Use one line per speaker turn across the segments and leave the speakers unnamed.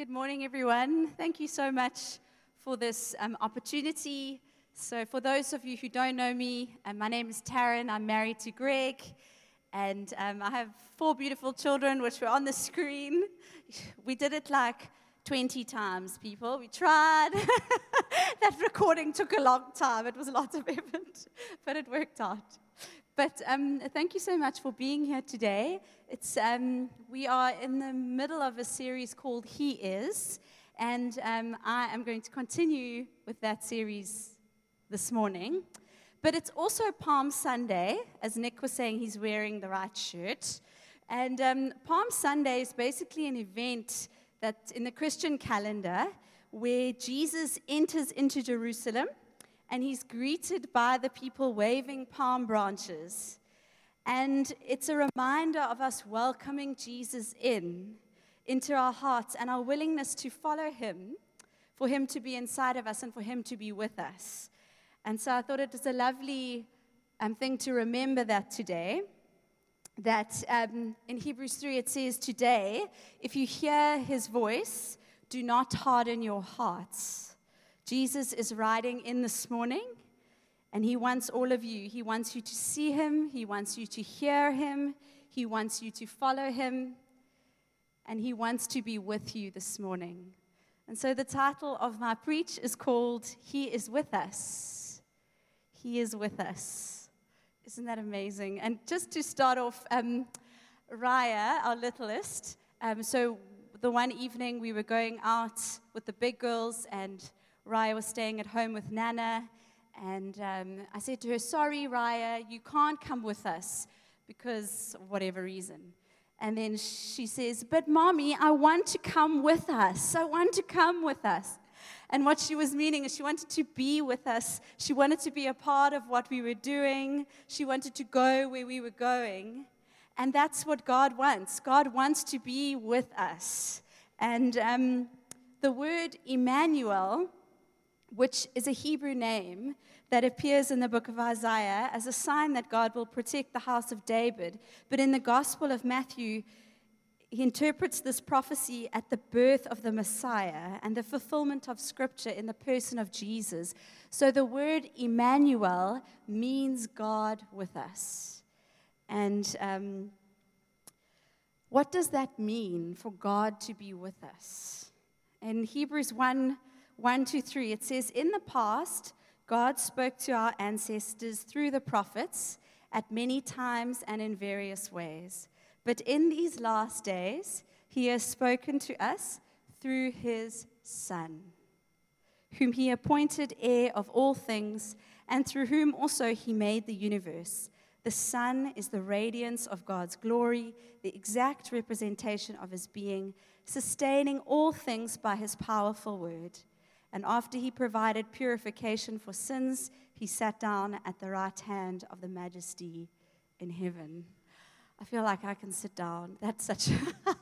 Good morning, everyone. Thank you so much for this um, opportunity. So, for those of you who don't know me, um, my name is Taryn. I'm married to Greg, and um, I have four beautiful children, which were on the screen. We did it like 20 times, people. We tried. that recording took a long time. It was a lot of effort, but it worked out. But um, thank you so much for being here today. It's, um, we are in the middle of a series called He Is, and um, I am going to continue with that series this morning. But it's also Palm Sunday, as Nick was saying, he's wearing the right shirt. And um, Palm Sunday is basically an event that in the Christian calendar where Jesus enters into Jerusalem and he's greeted by the people waving palm branches. And it's a reminder of us welcoming Jesus in, into our hearts, and our willingness to follow him, for him to be inside of us and for him to be with us. And so I thought it was a lovely um, thing to remember that today. That um, in Hebrews 3 it says, Today, if you hear his voice, do not harden your hearts Jesus is riding in this morning, and he wants all of you. He wants you to see him, he wants you to hear him, he wants you to follow him, and he wants to be with you this morning. And so the title of my preach is called He is with us. He is with us. Isn't that amazing? And just to start off, um, Raya, our littlest, um, so the one evening we were going out with the big girls and Raya was staying at home with Nana. And um, I said to her, Sorry, Raya, you can't come with us because whatever reason. And then she says, But mommy, I want to come with us. I want to come with us. And what she was meaning is she wanted to be with us. She wanted to be a part of what we were doing. She wanted to go where we were going. And that's what God wants. God wants to be with us. And um, the word Emmanuel which is a Hebrew name that appears in the book of Isaiah as a sign that God will protect the house of David. But in the Gospel of Matthew, he interprets this prophecy at the birth of the Messiah and the fulfillment of Scripture in the person of Jesus. So the word Emmanuel means God with us. And um, what does that mean for God to be with us? In Hebrews 1 1 to 3, it says, In the past, God spoke to our ancestors through the prophets at many times and in various ways. But in these last days, he has spoken to us through his Son, whom he appointed heir of all things, and through whom also he made the universe. The Son is the radiance of God's glory, the exact representation of his being, sustaining all things by his powerful word. And after he provided purification for sins, he sat down at the right hand of the majesty in heaven. I feel like I can sit down. That's such a,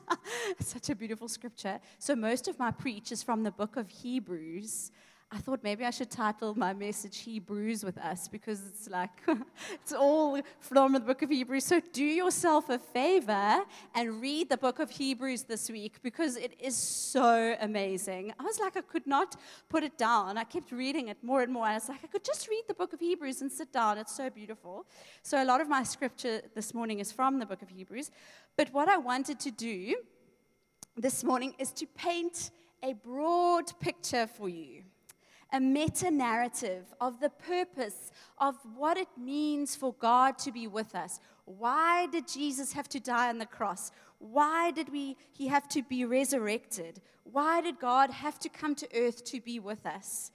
such a beautiful scripture. So, most of my preach is from the book of Hebrews. I thought maybe I should title my message Hebrews with us because it's like, it's all from the book of Hebrews. So do yourself a favor and read the book of Hebrews this week because it is so amazing. I was like, I could not put it down. I kept reading it more and more. And I was like, I could just read the book of Hebrews and sit down. It's so beautiful. So a lot of my scripture this morning is from the book of Hebrews. But what I wanted to do this morning is to paint a broad picture for you a meta narrative of the purpose of what it means for God to be with us. Why did Jesus have to die on the cross? Why did we, he have to be resurrected? Why did God have to come to earth to be with us?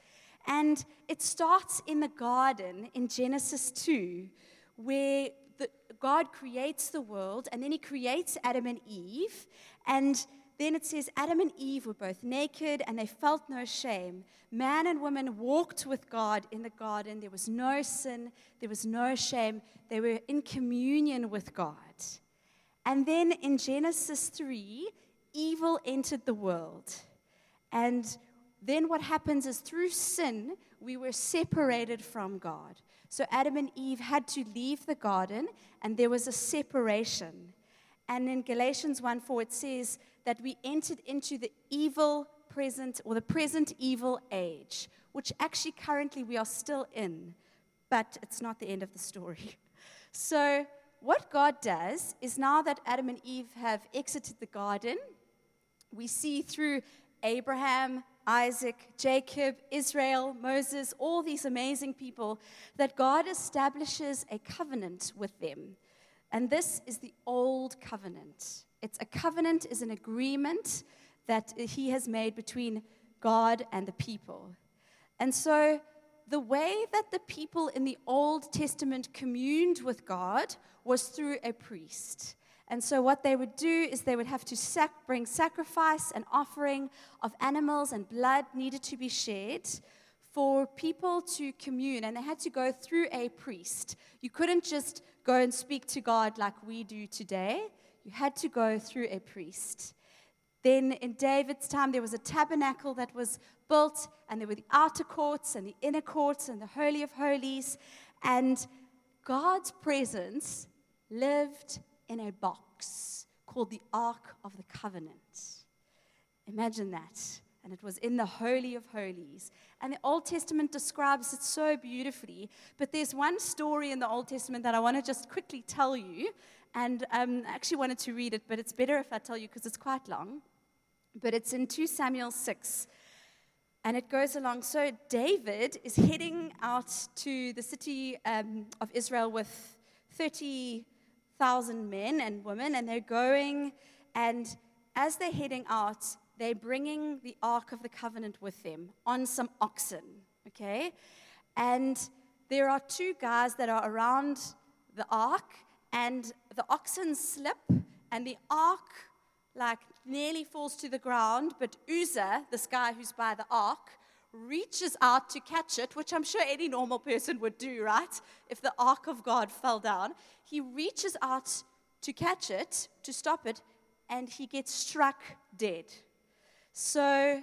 And it starts in the garden in Genesis 2, where the, God creates the world and then he creates Adam and Eve. And then it says Adam and Eve were both naked and they felt no shame. Man and woman walked with God in the garden. There was no sin, there was no shame. They were in communion with God. And then in Genesis 3, evil entered the world. And then what happens is through sin, we were separated from God. So Adam and Eve had to leave the garden, and there was a separation. And in Galatians 1 4, it says, that we entered into the evil present or the present evil age, which actually currently we are still in, but it's not the end of the story. So, what God does is now that Adam and Eve have exited the garden, we see through Abraham, Isaac, Jacob, Israel, Moses, all these amazing people, that God establishes a covenant with them. And this is the old covenant. It's a covenant is an agreement that he has made between God and the people. And so the way that the people in the Old Testament communed with God was through a priest. And so, what they would do is they would have to sac- bring sacrifice and offering of animals, and blood needed to be shed for people to commune. And they had to go through a priest. You couldn't just go and speak to God like we do today, you had to go through a priest. Then in David's time, there was a tabernacle that was built, and there were the outer courts and the inner courts and the Holy of Holies. And God's presence lived in a box called the Ark of the Covenant. Imagine that. And it was in the Holy of Holies. And the Old Testament describes it so beautifully. But there's one story in the Old Testament that I want to just quickly tell you. And um, I actually wanted to read it, but it's better if I tell you because it's quite long but it's in 2 Samuel 6. And it goes along. So David is heading out to the city um, of Israel with 30,000 men and women, and they're going. And as they're heading out, they're bringing the Ark of the Covenant with them on some oxen, okay? And there are two guys that are around the Ark, and the oxen slip, and the Ark like nearly falls to the ground, but Uzzah, this guy who's by the ark, reaches out to catch it, which I'm sure any normal person would do, right? If the ark of God fell down, he reaches out to catch it, to stop it, and he gets struck dead. So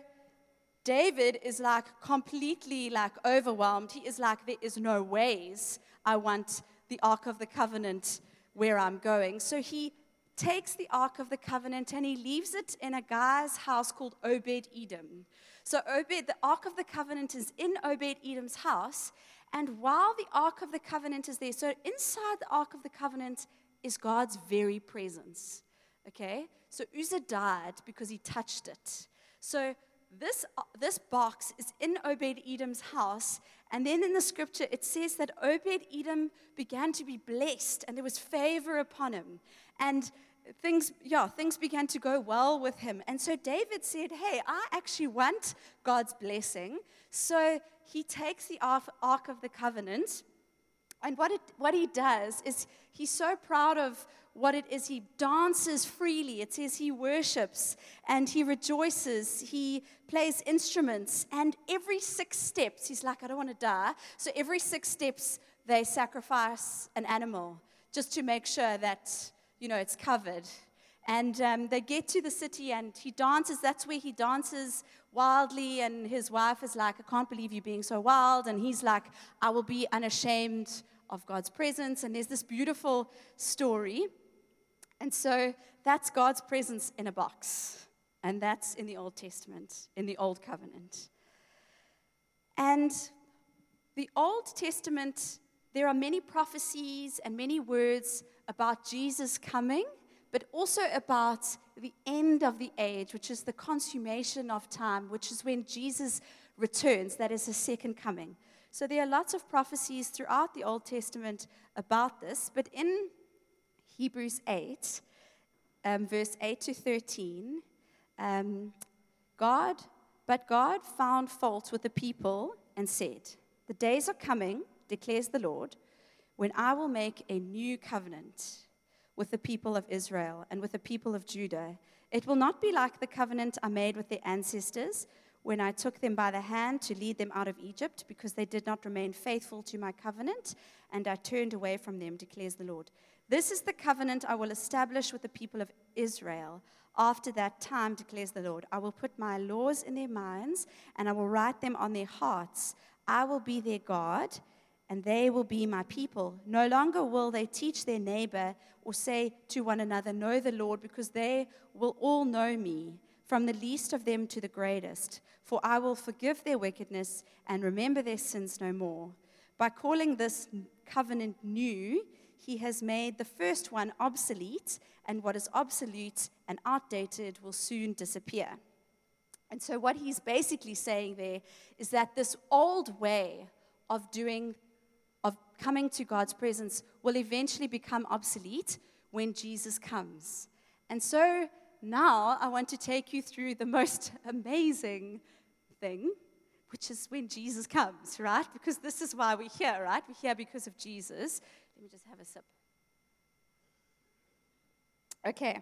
David is like completely like overwhelmed. He is like, there is no ways I want the Ark of the Covenant where I'm going. So he takes the Ark of the Covenant and he leaves it in a guy's house called Obed Edom. So, Obed, the Ark of the Covenant is in Obed Edom's house. And while the Ark of the Covenant is there, so inside the Ark of the Covenant is God's very presence. Okay? So Uzzah died because he touched it. So this, this box is in Obed Edom's house. And then in the scripture, it says that Obed Edom began to be blessed and there was favor upon him. And things, yeah, things began to go well with him. And so David said, Hey, I actually want God's blessing. So he takes the Ark of the Covenant. And what, it, what he does is he's so proud of what it is. He dances freely. It says he worships and he rejoices. He plays instruments. And every six steps, he's like, I don't want to die. So every six steps, they sacrifice an animal just to make sure that you know, it's covered. And um, they get to the city and he dances. That's where he dances wildly. And his wife is like, I can't believe you being so wild. And he's like, I will be unashamed of God's presence. And there's this beautiful story. And so that's God's presence in a box. And that's in the Old Testament, in the Old Covenant. And the Old Testament, there are many prophecies and many words about Jesus coming, but also about the end of the age, which is the consummation of time, which is when Jesus returns. That is his second coming. So there are lots of prophecies throughout the Old Testament about this, but in Hebrews 8, um, verse 8 to 13, um, God, but God found fault with the people and said, The days are coming, declares the Lord when I will make a new covenant with the people of Israel and with the people of Judah. It will not be like the covenant I made with their ancestors when I took them by the hand to lead them out of Egypt, because they did not remain faithful to my covenant, and I turned away from them, declares the Lord. This is the covenant I will establish with the people of Israel. After that time, declares the Lord, I will put my laws in their minds, and I will write them on their hearts. I will be their God and they will be my people. No longer will they teach their neighbor or say to one another, Know the Lord, because they will all know me, from the least of them to the greatest. For I will forgive their wickedness and remember their sins no more. By calling this covenant new, he has made the first one obsolete, and what is obsolete and outdated will soon disappear. And so, what he's basically saying there is that this old way of doing of coming to God's presence will eventually become obsolete when Jesus comes. And so now I want to take you through the most amazing thing, which is when Jesus comes, right? Because this is why we're here, right? We're here because of Jesus. Let me just have a sip. Okay,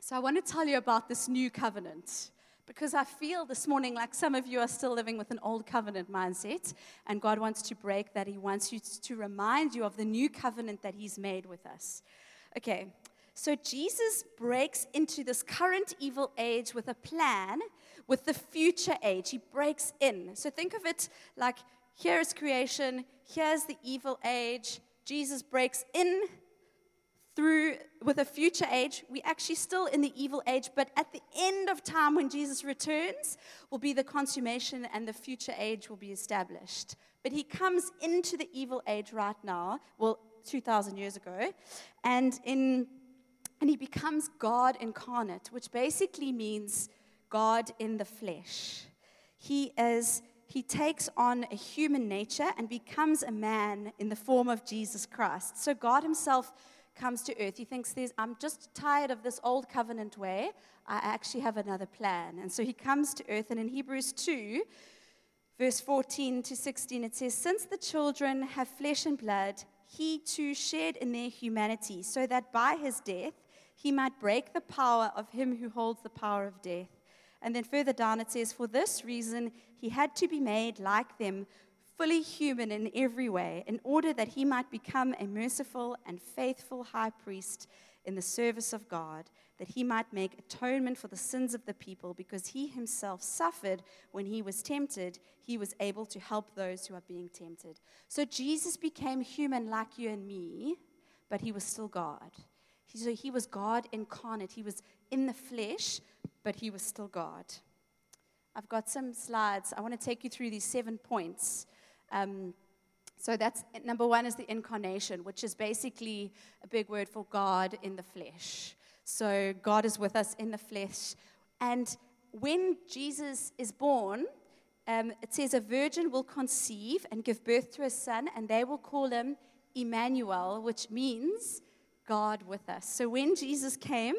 so I want to tell you about this new covenant because I feel this morning like some of you are still living with an old covenant mindset, and God wants to break that. He wants you to remind you of the new covenant that He's made with us. Okay, so Jesus breaks into this current evil age with a plan with the future age. He breaks in. So think of it like here is creation, here's the evil age. Jesus breaks in through with a future age, we actually still in the evil age, but at the end of time when Jesus returns will be the consummation and the future age will be established. But he comes into the evil age right now, well, 2,000 years ago, and in and he becomes God incarnate, which basically means God in the flesh. He is he takes on a human nature and becomes a man in the form of Jesus Christ. So God himself comes to earth. He thinks I'm just tired of this old covenant way. I actually have another plan. And so he comes to earth. And in Hebrews 2, verse 14 to 16, it says, Since the children have flesh and blood, he too shared in their humanity, so that by his death he might break the power of him who holds the power of death. And then further down it says, For this reason he had to be made like them fully human in every way, in order that he might become a merciful and faithful high priest in the service of God, that he might make atonement for the sins of the people, because he himself suffered when he was tempted, he was able to help those who are being tempted. So Jesus became human like you and me, but he was still God. So he was God incarnate. He was in the flesh, but he was still God. I've got some slides. I want to take you through these seven points um, so that's number one is the incarnation, which is basically a big word for God in the flesh. So God is with us in the flesh. And when Jesus is born, um, it says a virgin will conceive and give birth to a son, and they will call him Emmanuel, which means God with us. So when Jesus came,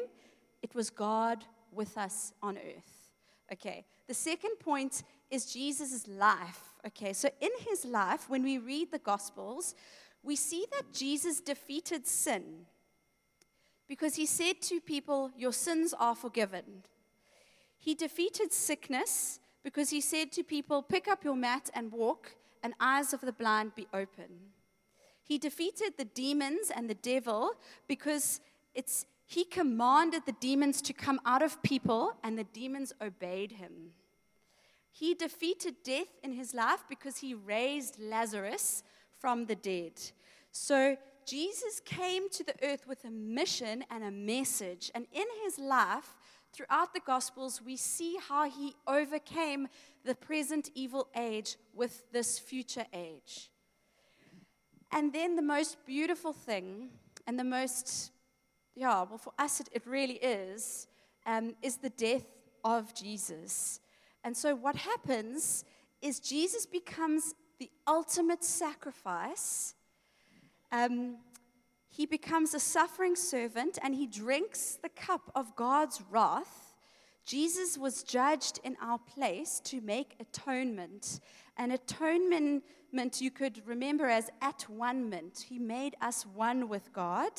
it was God with us on earth. Okay, the second point is Jesus' life. Okay, so in his life, when we read the Gospels, we see that Jesus defeated sin because he said to people, Your sins are forgiven. He defeated sickness because he said to people, Pick up your mat and walk, and eyes of the blind be open. He defeated the demons and the devil because it's, he commanded the demons to come out of people, and the demons obeyed him. He defeated death in his life because he raised Lazarus from the dead. So Jesus came to the earth with a mission and a message. And in his life, throughout the Gospels, we see how he overcame the present evil age with this future age. And then the most beautiful thing, and the most, yeah, well, for us it, it really is, um, is the death of Jesus. And so, what happens is Jesus becomes the ultimate sacrifice. Um, he becomes a suffering servant and he drinks the cup of God's wrath. Jesus was judged in our place to make atonement. And atonement you could remember as at one. He made us one with God.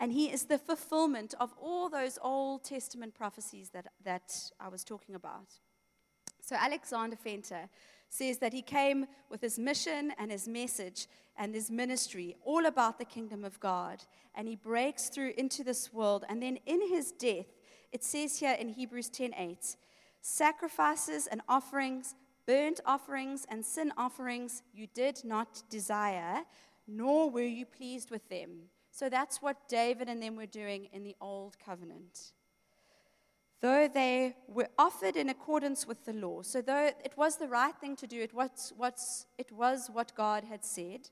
And he is the fulfillment of all those Old Testament prophecies that, that I was talking about. So Alexander Venter says that he came with his mission and his message and his ministry, all about the kingdom of God. And he breaks through into this world. And then in his death, it says here in Hebrews 10:8, sacrifices and offerings Burnt offerings and sin offerings you did not desire, nor were you pleased with them. So that's what David and them were doing in the old covenant. Though they were offered in accordance with the law, so though it was the right thing to do, it was, what's, it was what God had said.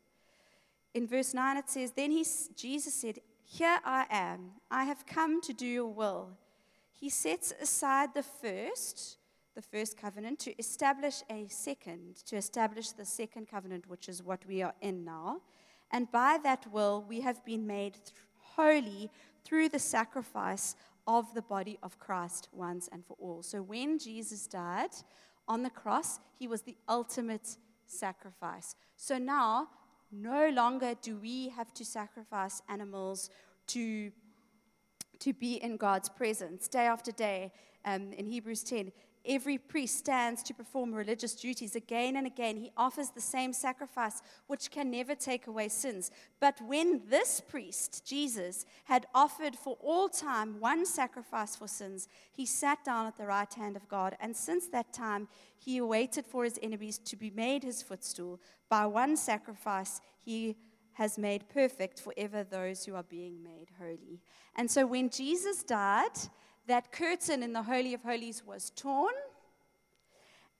In verse 9 it says, Then he, Jesus said, Here I am, I have come to do your will. He sets aside the first the first covenant to establish a second, to establish the second covenant, which is what we are in now. And by that will, we have been made holy through the sacrifice of the body of Christ once and for all. So when Jesus died on the cross, he was the ultimate sacrifice. So now, no longer do we have to sacrifice animals to, to be in God's presence day after day. Um, in Hebrews 10, Every priest stands to perform religious duties again and again. He offers the same sacrifice, which can never take away sins. But when this priest, Jesus, had offered for all time one sacrifice for sins, he sat down at the right hand of God. And since that time, he awaited for his enemies to be made his footstool. By one sacrifice, he has made perfect forever those who are being made holy. And so when Jesus died, that curtain in the Holy of Holies was torn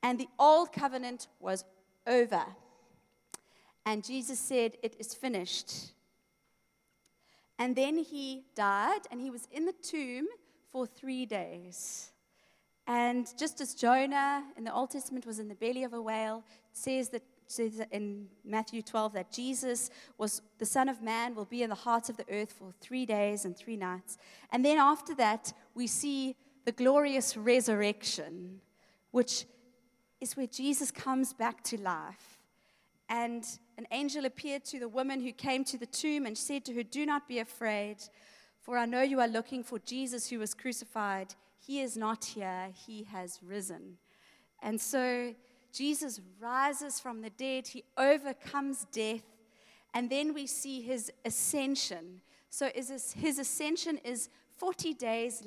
and the old covenant was over. And Jesus said, It is finished. And then he died and he was in the tomb for three days. And just as Jonah in the Old Testament was in the belly of a whale, it says that says in Matthew 12 that Jesus was the Son of Man will be in the heart of the earth for three days and three nights. And then after that, we see the glorious resurrection, which is where Jesus comes back to life. And an angel appeared to the woman who came to the tomb and said to her, Do not be afraid, for I know you are looking for Jesus who was crucified. He is not here, he has risen. And so Jesus rises from the dead, he overcomes death, and then we see his ascension. So his ascension is 40 days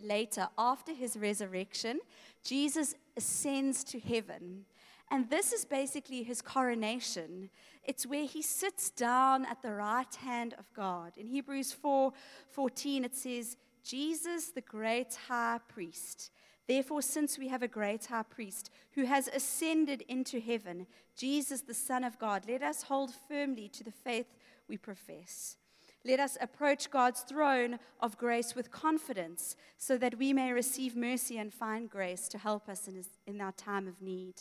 later after his resurrection, Jesus ascends to heaven. And this is basically his coronation. It's where he sits down at the right hand of God. In Hebrews 4 14, it says, Jesus, the great high priest, Therefore, since we have a great high priest who has ascended into heaven, Jesus, the Son of God, let us hold firmly to the faith we profess. Let us approach God's throne of grace with confidence so that we may receive mercy and find grace to help us in, his, in our time of need.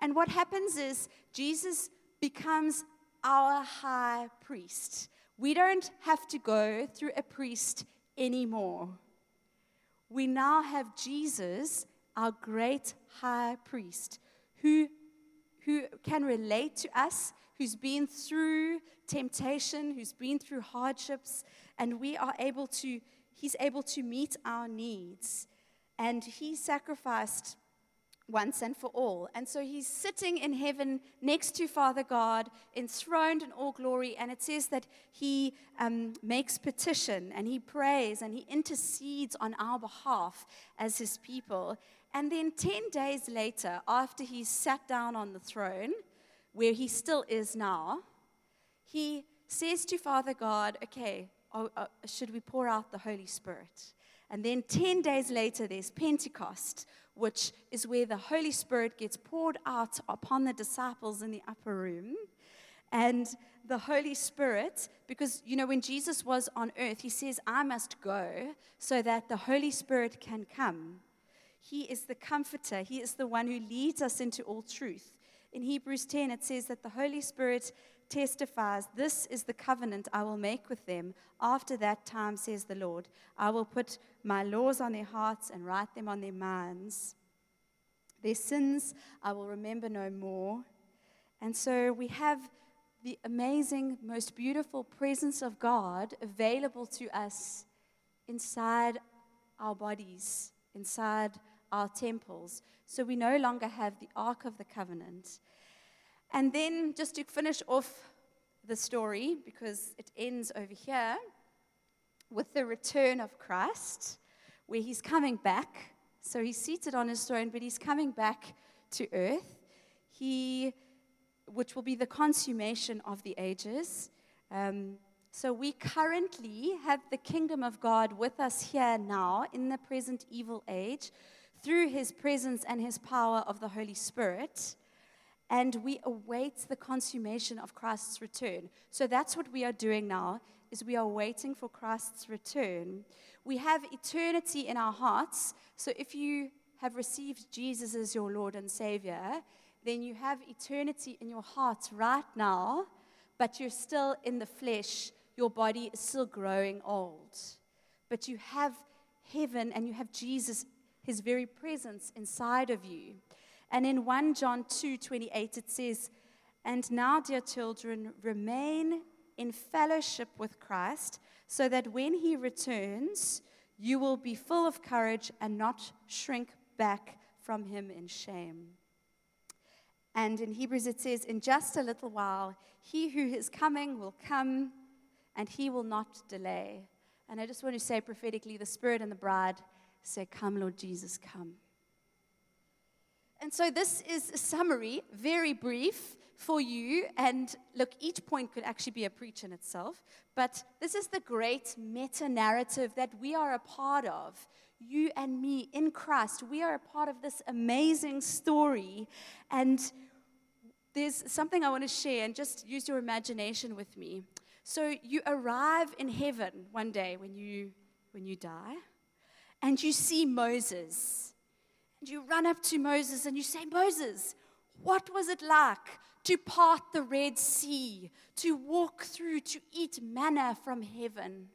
And what happens is Jesus becomes our high priest. We don't have to go through a priest anymore we now have Jesus, our great high priest, who, who can relate to us, who's been through temptation, who's been through hardships, and we are able to, he's able to meet our needs. And he sacrificed once and for all. And so he's sitting in heaven next to Father God, enthroned in all glory. And it says that he um, makes petition and he prays and he intercedes on our behalf as his people. And then 10 days later, after he's sat down on the throne, where he still is now, he says to Father God, Okay, oh, uh, should we pour out the Holy Spirit? And then 10 days later, there's Pentecost, which is where the Holy Spirit gets poured out upon the disciples in the upper room. And the Holy Spirit, because, you know, when Jesus was on earth, he says, I must go so that the Holy Spirit can come. He is the comforter, He is the one who leads us into all truth. In Hebrews 10, it says that the Holy Spirit testifies, This is the covenant I will make with them. After that time, says the Lord, I will put my laws on their hearts and write them on their minds. Their sins I will remember no more. And so we have the amazing, most beautiful presence of God available to us inside our bodies, inside our temples. So we no longer have the Ark of the Covenant. And then, just to finish off the story, because it ends over here with the return of Christ, where he's coming back. So he's seated on his throne, but he's coming back to earth. He, which will be the consummation of the ages. Um, so we currently have the kingdom of God with us here now in the present evil age through his presence and his power of the Holy Spirit. And we await the consummation of Christ's return. So that's what we are doing now is we are waiting for Christ's return. We have eternity in our hearts. So if you have received Jesus as your Lord and Savior, then you have eternity in your heart right now, but you're still in the flesh. Your body is still growing old. But you have heaven and you have Jesus, his very presence inside of you. And in 1 John 2 28, it says, And now, dear children, remain in fellowship with Christ, so that when he returns, you will be full of courage and not shrink back from him in shame. And in Hebrews it says, In just a little while, he who is coming will come, and he will not delay. And I just want to say prophetically, the Spirit and the bride say, Come, Lord Jesus, come. And so this is a summary, very brief for you. And look, each point could actually be a preach in itself. But this is the great meta narrative that we are a part of. You and me in Christ, we are a part of this amazing story. And there's something I want to share, and just use your imagination with me. So you arrive in heaven one day when you when you die, and you see Moses. And you run up to Moses and you say, Moses, what was it like to part the Red Sea, to walk through, to eat manna from heaven?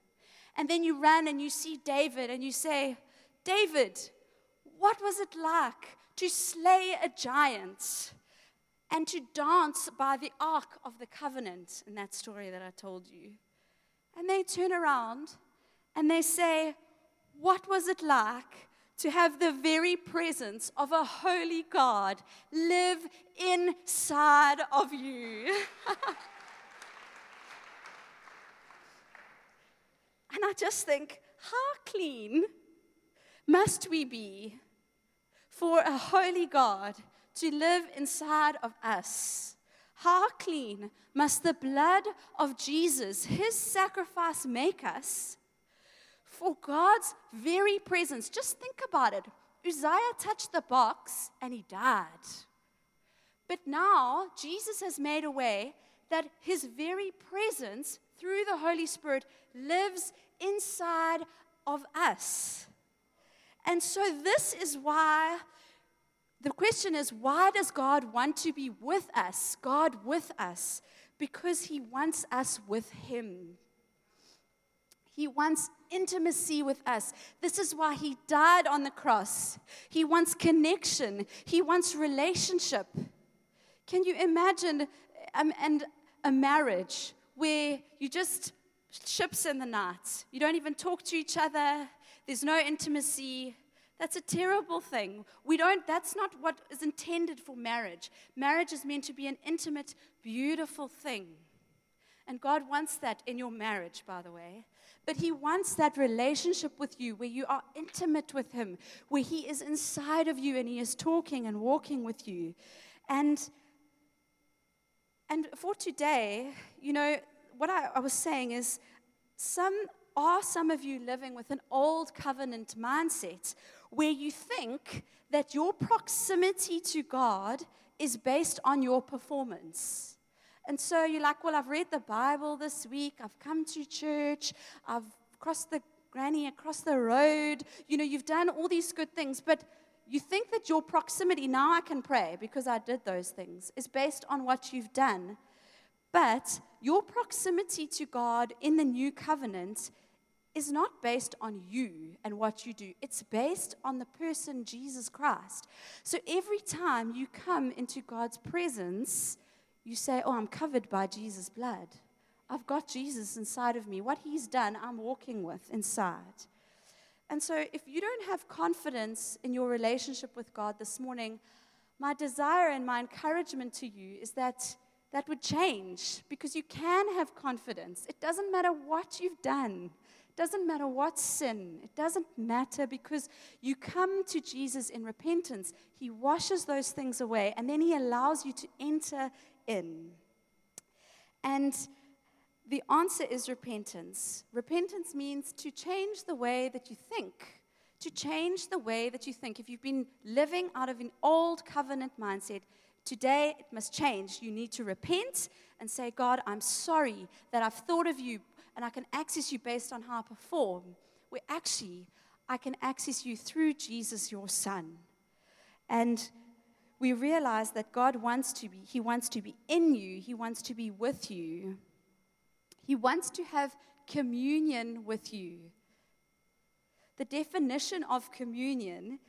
And then you run and you see David and you say, David, what was it like to slay a giant and to dance by the Ark of the Covenant in that story that I told you? And they turn around and they say, What was it like to have the very presence of a holy God live inside of you. and I just think, how clean must we be for a holy God to live inside of us? How clean must the blood of Jesus, his sacrifice, make us for God's very presence. Just think about it. Uzziah touched the box and he died. But now Jesus has made a way that his very presence through the Holy Spirit lives inside of us. And so, this is why the question is why does God want to be with us? God with us? Because he wants us with him. He wants intimacy with us. This is why He died on the cross. He wants connection, He wants relationship. Can you imagine um, and a marriage where you just ships in the night? You don't even talk to each other, there's no intimacy. That's a terrible thing. We don't, that's not what is intended for marriage. Marriage is meant to be an intimate, beautiful thing. And God wants that in your marriage, by the way. But He wants that relationship with you where you are intimate with Him, where He is inside of you and He is talking and walking with you. And, and for today, you know, what I, I was saying is some are some of you living with an old covenant mindset where you think that your proximity to God is based on your performance. And so you're like, well, I've read the Bible this week, I've come to church, I've crossed the granny across the road. You know, you've done all these good things, but you think that your proximity, now I can pray because I did those things, is based on what you've done. But your proximity to God in the new covenant is not based on you and what you do. It's based on the person Jesus Christ. So every time you come into God's presence, you say, Oh, I'm covered by Jesus' blood. I've got Jesus inside of me. What he's done, I'm walking with inside. And so, if you don't have confidence in your relationship with God this morning, my desire and my encouragement to you is that that would change because you can have confidence. It doesn't matter what you've done, it doesn't matter what sin, it doesn't matter because you come to Jesus in repentance. He washes those things away and then He allows you to enter in. And the answer is repentance. Repentance means to change the way that you think, to change the way that you think. If you've been living out of an old covenant mindset, today it must change. You need to repent and say, God, I'm sorry that I've thought of you and I can access you based on how I perform. Where actually, I can access you through Jesus, your Son. And we realize that God wants to be, He wants to be in you, He wants to be with you. He wants to have communion with you. The definition of communion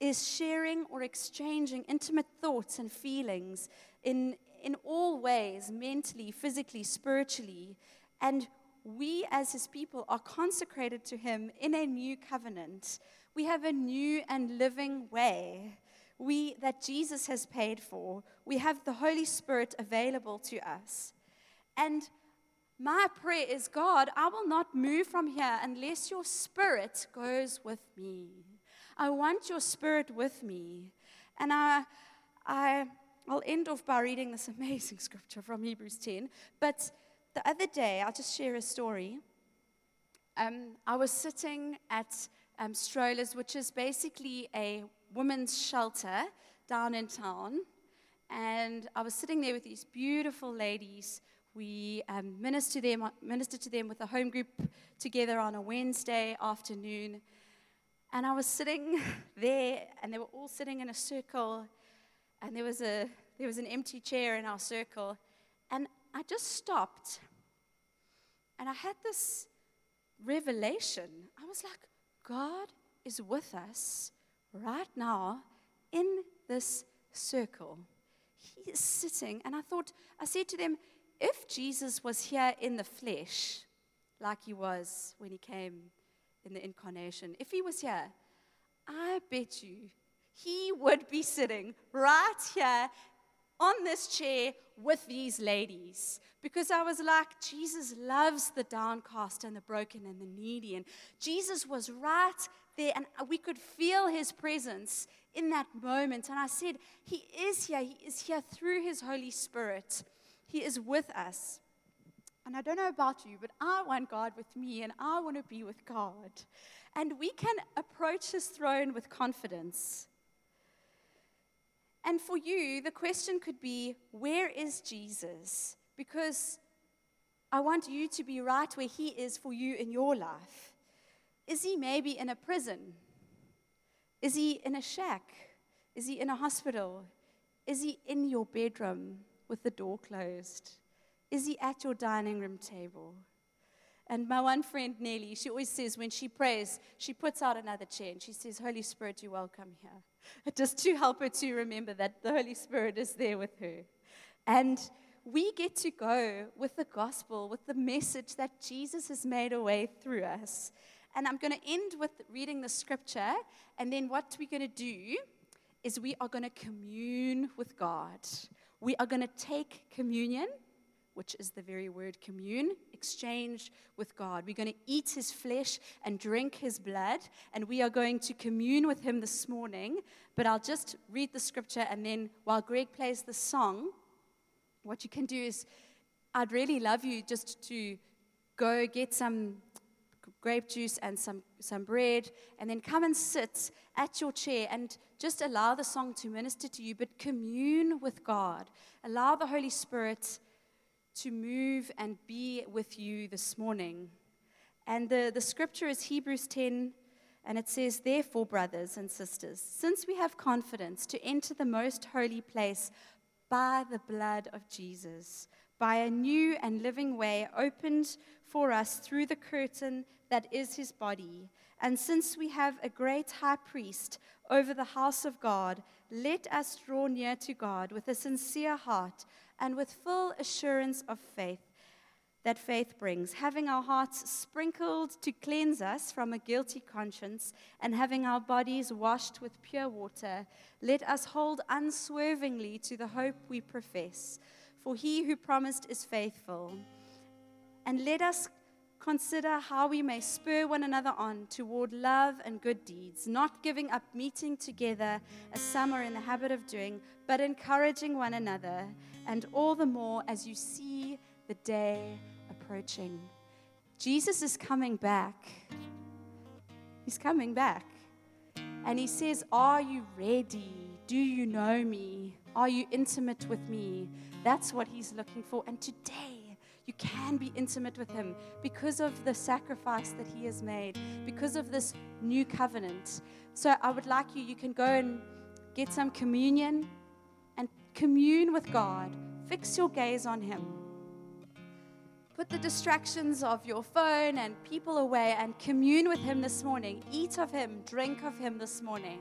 is sharing or exchanging intimate thoughts and feelings in, in all ways mentally, physically, spiritually. And we as his people are consecrated to him in a new covenant. We have a new and living way we, that Jesus has paid for. We have the Holy Spirit available to us. And my prayer is God, I will not move from here unless your spirit goes with me. I want your spirit with me. And I, I, I'll end off by reading this amazing scripture from Hebrews 10. But the other day, I'll just share a story. Um, I was sitting at um, Strollers, which is basically a women's shelter down in town. And I was sitting there with these beautiful ladies. We um, ministered, to them, ministered to them with a home group together on a Wednesday afternoon. And I was sitting there, and they were all sitting in a circle, and there was, a, there was an empty chair in our circle. And I just stopped and I had this revelation. I was like, God is with us right now in this circle. He is sitting. And I thought, I said to them, if Jesus was here in the flesh, like he was when he came in the incarnation, if he was here, I bet you he would be sitting right here on this chair with these ladies because I was like, Jesus loves the downcast and the broken and the needy. And Jesus was right there, and we could feel his presence in that moment. And I said, He is here. He is here through his Holy Spirit. He is with us. And I don't know about you, but I want God with me, and I want to be with God. And we can approach his throne with confidence. And for you, the question could be where is Jesus? Because I want you to be right where he is for you in your life. Is he maybe in a prison? Is he in a shack? Is he in a hospital? Is he in your bedroom with the door closed? Is he at your dining room table? And my one friend, Nellie, she always says when she prays, she puts out another chair and she says, Holy Spirit, you're welcome here. just to help her to remember that the Holy Spirit is there with her. And we get to go with the gospel, with the message that Jesus has made a way through us. And I'm going to end with reading the scripture. And then what we're going to do is we are going to commune with God. We are going to take communion which is the very word commune, exchange with God. We're going to eat his flesh and drink his blood, and we are going to commune with him this morning. But I'll just read the scripture, and then while Greg plays the song, what you can do is I'd really love you just to go get some grape juice and some, some bread, and then come and sit at your chair and just allow the song to minister to you, but commune with God. Allow the Holy Spirit to move and be with you this morning. And the, the scripture is Hebrews 10, and it says, Therefore, brothers and sisters, since we have confidence to enter the most holy place by the blood of Jesus, by a new and living way opened for us through the curtain that is his body, and since we have a great high priest over the house of God, let us draw near to God with a sincere heart and with full assurance of faith that faith brings, having our hearts sprinkled to cleanse us from a guilty conscience, and having our bodies washed with pure water, let us hold unswervingly to the hope we profess. For he who promised is faithful. And let us consider how we may spur one another on toward love and good deeds, not giving up meeting together as some are in the habit of doing, but encouraging one another, and all the more as you see the day approaching. Jesus is coming back. He's coming back. And he says, Are you ready? Do you know me? Are you intimate with me? That's what he's looking for. And today, you can be intimate with Him because of the sacrifice that He has made, because of this new covenant. So I would like you, you can go and get some communion and commune with God. Fix your gaze on Him. Put the distractions of your phone and people away and commune with Him this morning. Eat of Him, drink of Him this morning.